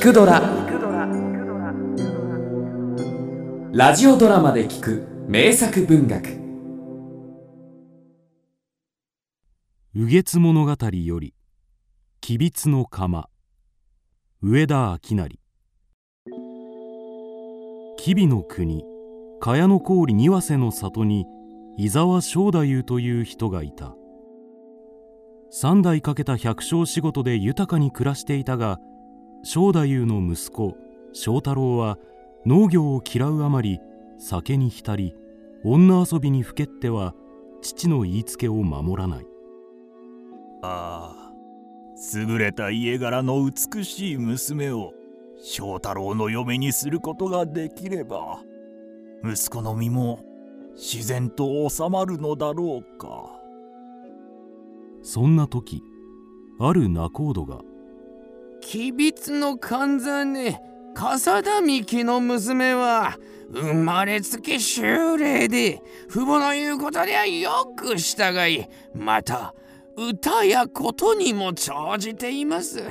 聞くドラ」ラジオドラマで聞く名作文学「右月物語」より「吉備津の釜」上田明成。吉備の国。茅野郡庭瀬の里に伊沢正太夫という人がいた。三代かけた百姓仕事で豊かに暮らしていたが正太夫の息子正太郎は農業を嫌うあまり酒に浸り女遊びにふけっては父の言いつけを守らない。ああ優れた家柄の美しい娘を正太郎の嫁にすることができれば息子の身も自然と収まるのだろうか。そんな時ある仲人が「吉備津の神真笠田美希の娘は生まれつき修霊で父母の言うことにはよく従いまた歌やことにも長じています。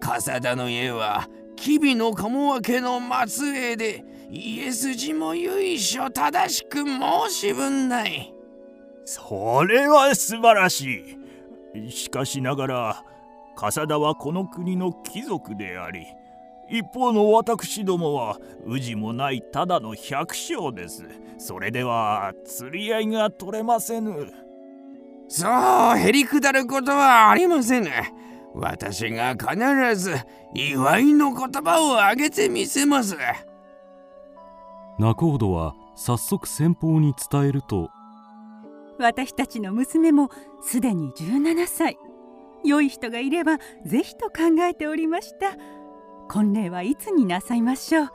笠田の家は吉備の鴨分けの末裔で家筋も由緒正しく申し分ない。それは素晴らしい。しかしながら笠田はこの国の貴族であり一方の私どもは氏もないただの百姓です。それでは釣り合いが取れませぬ。そうへりくだることはありませぬ。私が必ず祝いの言葉をあげてみせます。仲人は早速先方に伝えると。私たちの娘もすでに17歳良い人がいればぜひと考えておりました。婚礼はいつになさいましょう。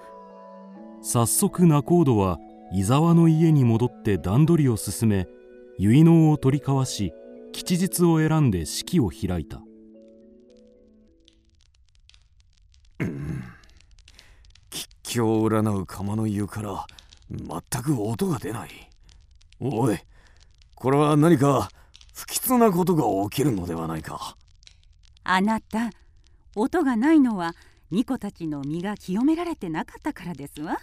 早速仲人は伊沢の家に戻って段取りを進め結納を取り交わし吉日を選んで式を開いた。吉凶を占う釜の湯から全く音が出ない。おいこれは何か不吉なことが起きるのではないか。あなた音がないのは巫女たちの身が清められてなかったからですわ。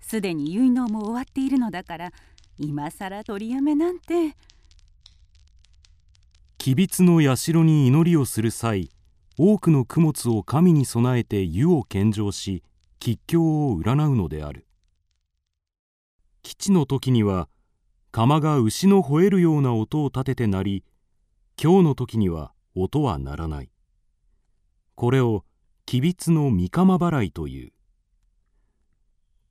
すでに結納も終わっているのだから今さら取りやめなんて。吉備津の社に祈りをする際多くの供物を神に備えて湯を献上し吉凶を占うのである。吉の時には釜が牛の吠えるような音を立てて鳴り今日の時には音は鳴らない。これを吉備津の三釜払いという。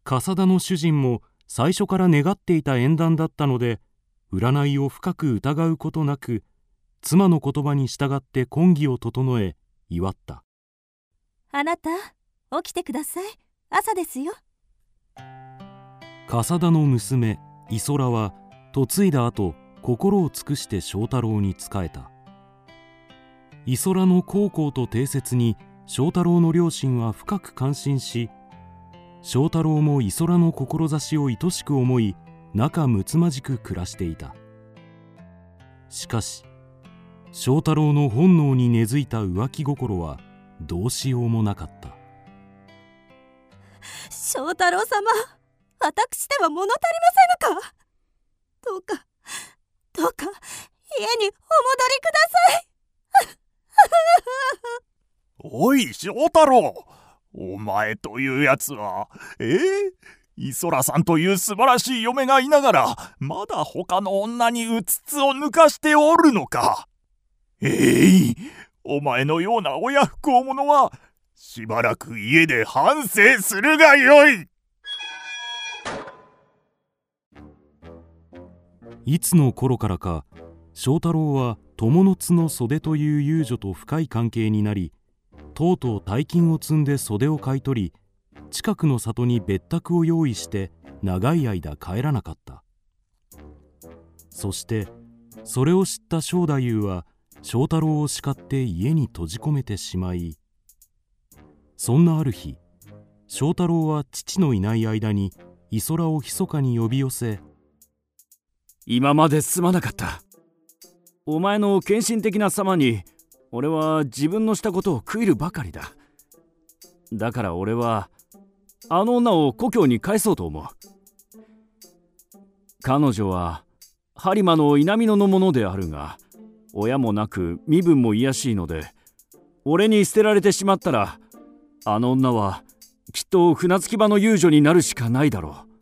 笠田の主人も最初から願っていた縁談だったので占いを深く疑うことなく妻の言葉に従って婚儀を整え祝った。あなた起きてください。朝ですよ。笠田の娘磯空は嫁いだ後心を尽くして正太郎に仕えた。磯空の孝行と定説に正太郎の両親は深く感心し正太郎も磯空の志を愛しく思い仲睦まじく暮らしていた。しかし正太郎の本能に根付いた浮気心はどうしようもなかった。正太郎様私では物足りませぬか？どうか。どうか。家にお戻りください。おい正太郎。お前というやつはえ？え磯らさんという素晴らしい嫁がいながらまだ他の女にうつつを抜かしておるのか。ええお前のような親不孝者はしばらく家で反省するがよい。いつの頃からか正太郎は友の津の袖という遊女と深い関係になりとうとう大金を積んで袖を買い取り近くの里に別宅を用意して長い間帰らなかった。そしてそれを知った正太夫は正太郎を叱って家に閉じ込めてしまいそんなある日正太郎は父のいない間に磯空を密かに呼び寄せ今まですまなかった。お前の献身的な様に俺は自分のしたことを悔いるばかりだ。だから俺はあの女を故郷に返そうと思う。彼女は播磨の稲美野のものであるが親もなく身分も卑しいので俺に捨てられてしまったらあの女はきっと船着き場の遊女になるしかないだろう。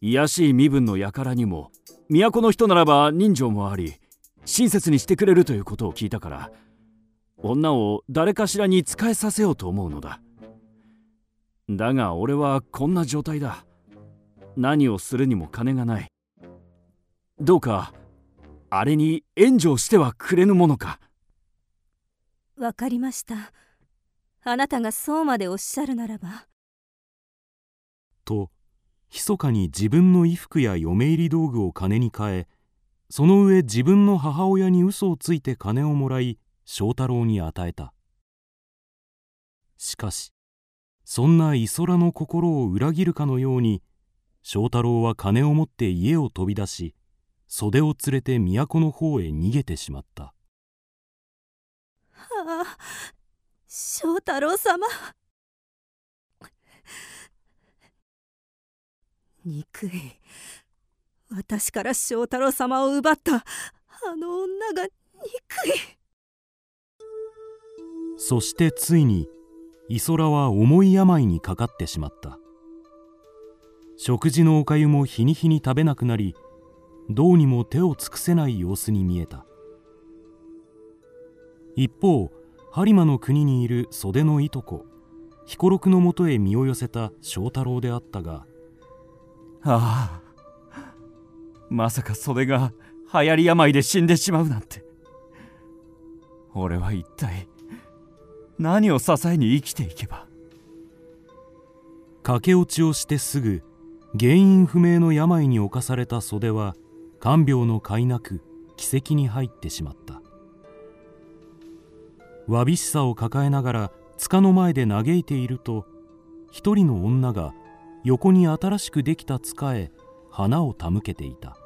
卑しい身分の輩にも都の人ならば人情もあり親切にしてくれるということを聞いたから女を誰かしらに仕えさせようと思うのだ。だが俺はこんな状態だ。何をするにも金がない。どうかあれに援助をしてはくれぬものか。わかりました。あなたがそうまでおっしゃるならば。と密かに自分の衣服や嫁入り道具を金に換えその上自分の母親に嘘をついて金をもらい正太郎に与えた。しかしそんなイソラの心を裏切るかのように正太郎は金を持って家を飛び出し袖を連れて都の方へ逃げてしまった。はあ正太郎様。憎い。私から正太郎様を奪ったあの女が憎い。そしてついにイソラは重い病にかかってしまった。食事のおかゆも日に日に食べなくなりどうにも手を尽くせない様子に見えた。一方播磨の国にいる袖のいとこ彦六のもとへ身を寄せた正太郎であったがああまさか袖が流行り病で死んでしまうなんて。俺は一体何を支えに生きていけば。駆け落ちをしてすぐ原因不明の病に侵された袖は看病の甲斐なく奇跡に入ってしまった。わびしさを抱えながら塚の前で嘆いていると一人の女が横に新しくできた塚へ花を手向けていた。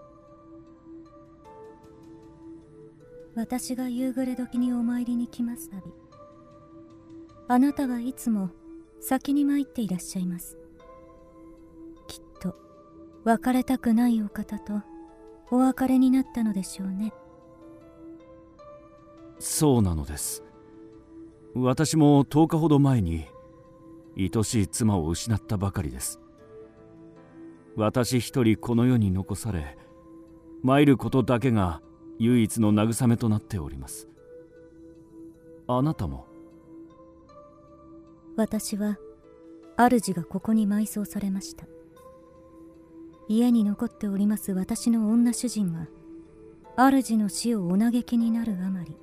私が夕暮れ時にお参りに来ますたびあなたはいつも先に参っていらっしゃいます。きっと別れたくないお方とお別れになったのでしょうね。そうなのです。私も10日ほど前に愛しい妻を失ったばかりです私一人この世に残され参ることだけが唯一の慰めとなっております。あなたも？私は主がここに埋葬されました。家に残っております私の女主人が主の死をお嘆きになるあまり。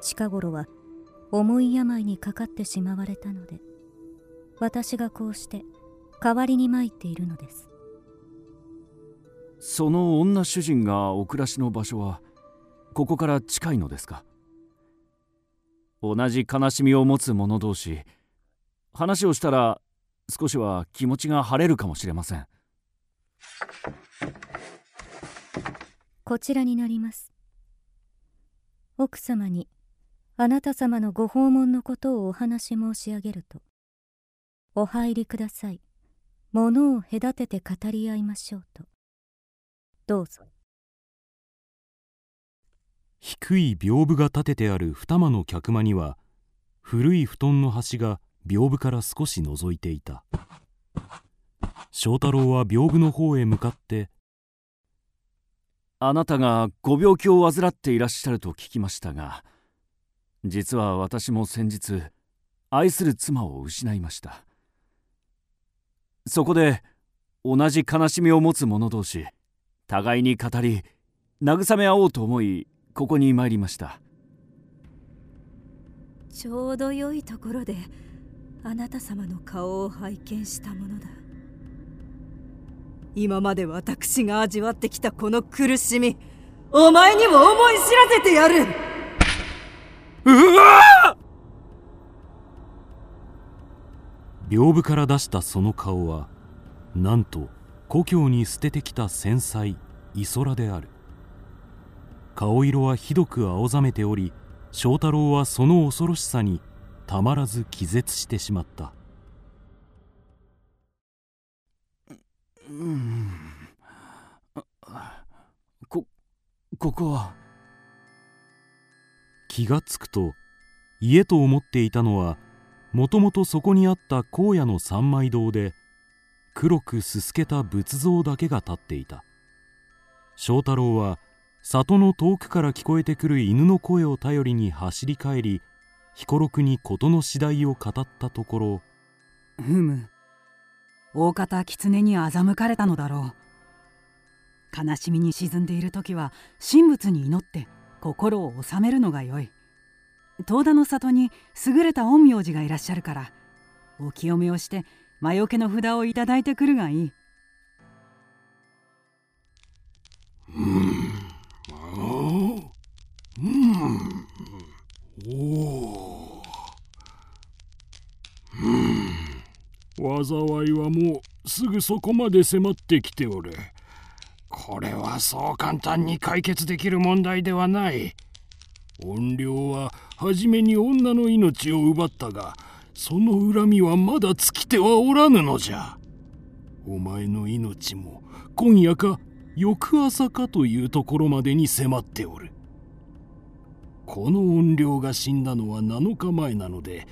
近頃は重い病にかかってしまわれたので私がこうして代わりに参っているのです。その女主人がお暮らしの場所はここから近いのですか？同じ悲しみを持つ者同士話をしたら少しは気持ちが晴れるかもしれません。こちらになります。奥様にあなた様のご訪問のことをお話申し上げるとお入りください。物を隔てて語り合いましょうと。どうぞ。低い屏風が立ててある二間の客間には古い布団の端が屏風から少し覗いていた。正太郎は屏風の方へ向かって「あなたがご病気を患っていらっしゃると聞きましたが実は私も先日愛する妻を失いました。そこで同じ悲しみを持つ者同士互いに語り慰め合おうと思いここに参りました。ちょうど良いところであなた様の顔を拝見したものだ。今まで私が味わってきたこの苦しみお前にも思い知らせてやる。うわ！屏風から出したその顔はなんと故郷に捨ててきた繊細イソラである。顔色はひどく青ざめており正太郎はその恐ろしさにたまらず気絶してしまった。うん。こここは。気がつくと家と思っていたのはもともとそこにあった荒野の三枚堂で黒くすすけた仏像だけが立っていた。正太郎は里の遠くから聞こえてくる犬の声を頼りに走り帰り彦六に事の次第を語ったところうむ大方狐に欺かれたのだろう。悲しみに沈んでいる時は神仏に祈って心を収めるのがよい。遠田の里に優れた陰陽師がいらっしゃるからお清めをして魔除けの札をいただいてくるがいい。うん。うん。うん。災いはもうすぐそこまで迫ってきておるこれはそう簡単に解決できる問題ではない怨霊は初めに女の命を奪ったがその恨みはまだ尽きてはおらぬのじゃ。お前の命も今夜か翌朝かというところまでに迫っておる。この怨霊が死んだのは7日前なので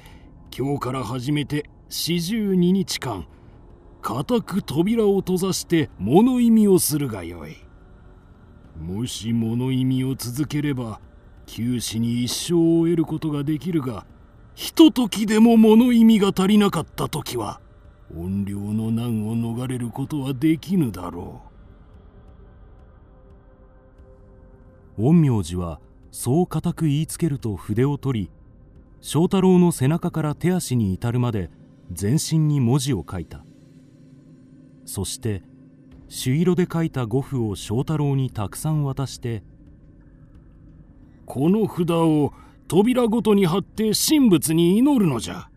今日から始めて42日間固く扉を閉ざして物意味をするがよい。もし物意味を続ければ九死に一生を得ることができるがひとときでも物意味が足りなかった時は怨霊の難を逃れることはできぬだろう。陰陽師はそう固く言いつけると筆を取り正太郎の背中から手足に至るまで全身に文字を書いた。そして朱色で書いた五符を正太郎にたくさん渡してこの札を扉ごとに貼って神仏に祈るのじゃ。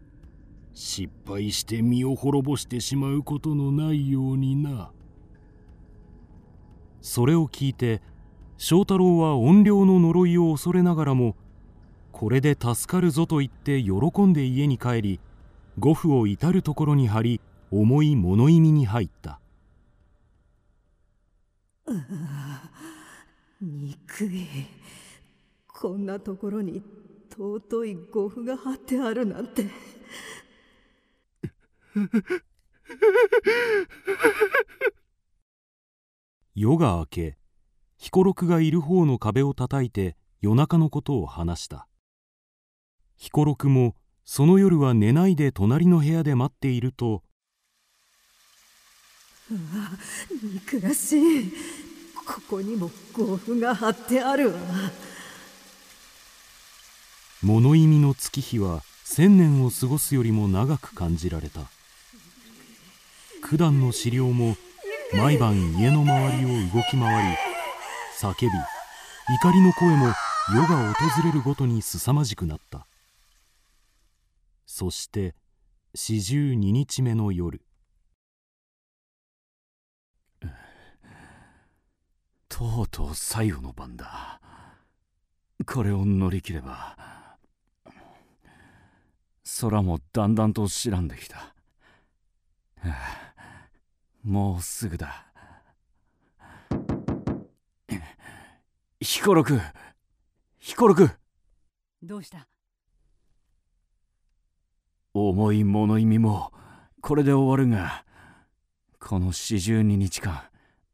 失敗して身を滅ぼしてしまうことのないようにな。それを聞いて正太郎は怨霊の呪いを恐れながらもこれで助かるぞと言って喜んで家に帰り五符を至る所に貼り重い物意味に入った。うわ憎いこんなところに尊い護符が貼ってあるなんて。夜が明け彦六がいる方の壁を叩いて夜中のことを話した。彦六もその夜は寝ないで隣の部屋で待っているとうわ憎らしい。ここにも護符が貼ってあるわ物意味の月日は千年を過ごすよりも長く感じられた。九段の資料も毎晩家の周りを動き回り叫び怒りの声も夜が訪れるごとに凄まじくなった。そして四十二日目の夜。とうとう最後の番だ。これを乗り切れば空もだんだんと白んできた、はあ、もうすぐだ。彦六彦六どうした？重い物意味もこれで終わるがこの四十二日間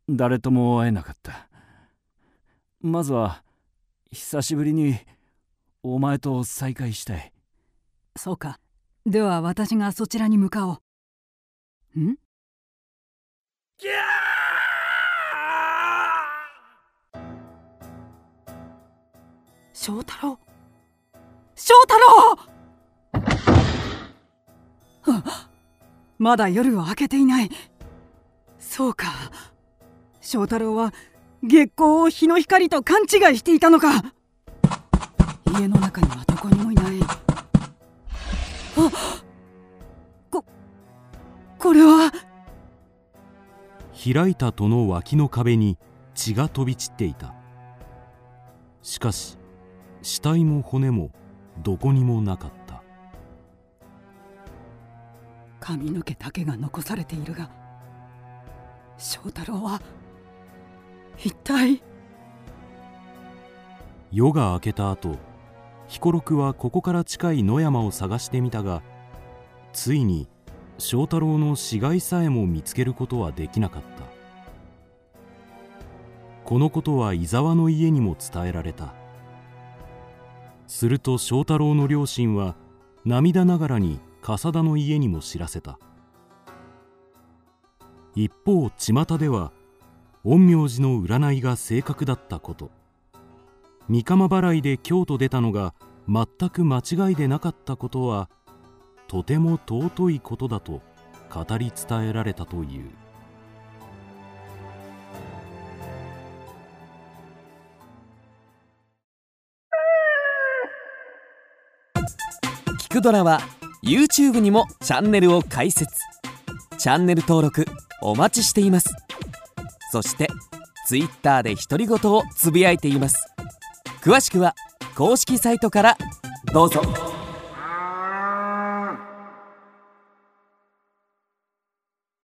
誰とも会えなかった。まずは久しぶりにお前と再会したいそうか。では私がそちらに向かおう。ん？翔太郎！翔太郎！まだ夜は明けていない。そうか。翔太郎は月光を日の光と勘違いしていたのか。家の中にはどこにもいない。あここれは。開いた戸の脇の壁に血が飛び散っていた。しかし死体も骨もどこにもなかった。髪の毛だけが残されているが翔太郎は一体？夜が明けた後彦六はここから近い野山を探してみたがついに翔太郎の死骸さえも見つけることはできなかった。このことは伊沢の家にも伝えられた。すると翔太郎の両親は涙ながらに笠田の家にも知らせた。一方巷では陰陽師の占いが正確だったこと。三釜払いで京都出たのが全く間違いでなかったことはとても尊いことだと語り伝えられたという。聞くドラは YouTube にもチャンネルを開設。チャンネル登録お待ちしています。そして Twitter で独り言をつぶやいています。詳しくは公式サイトからどうぞ。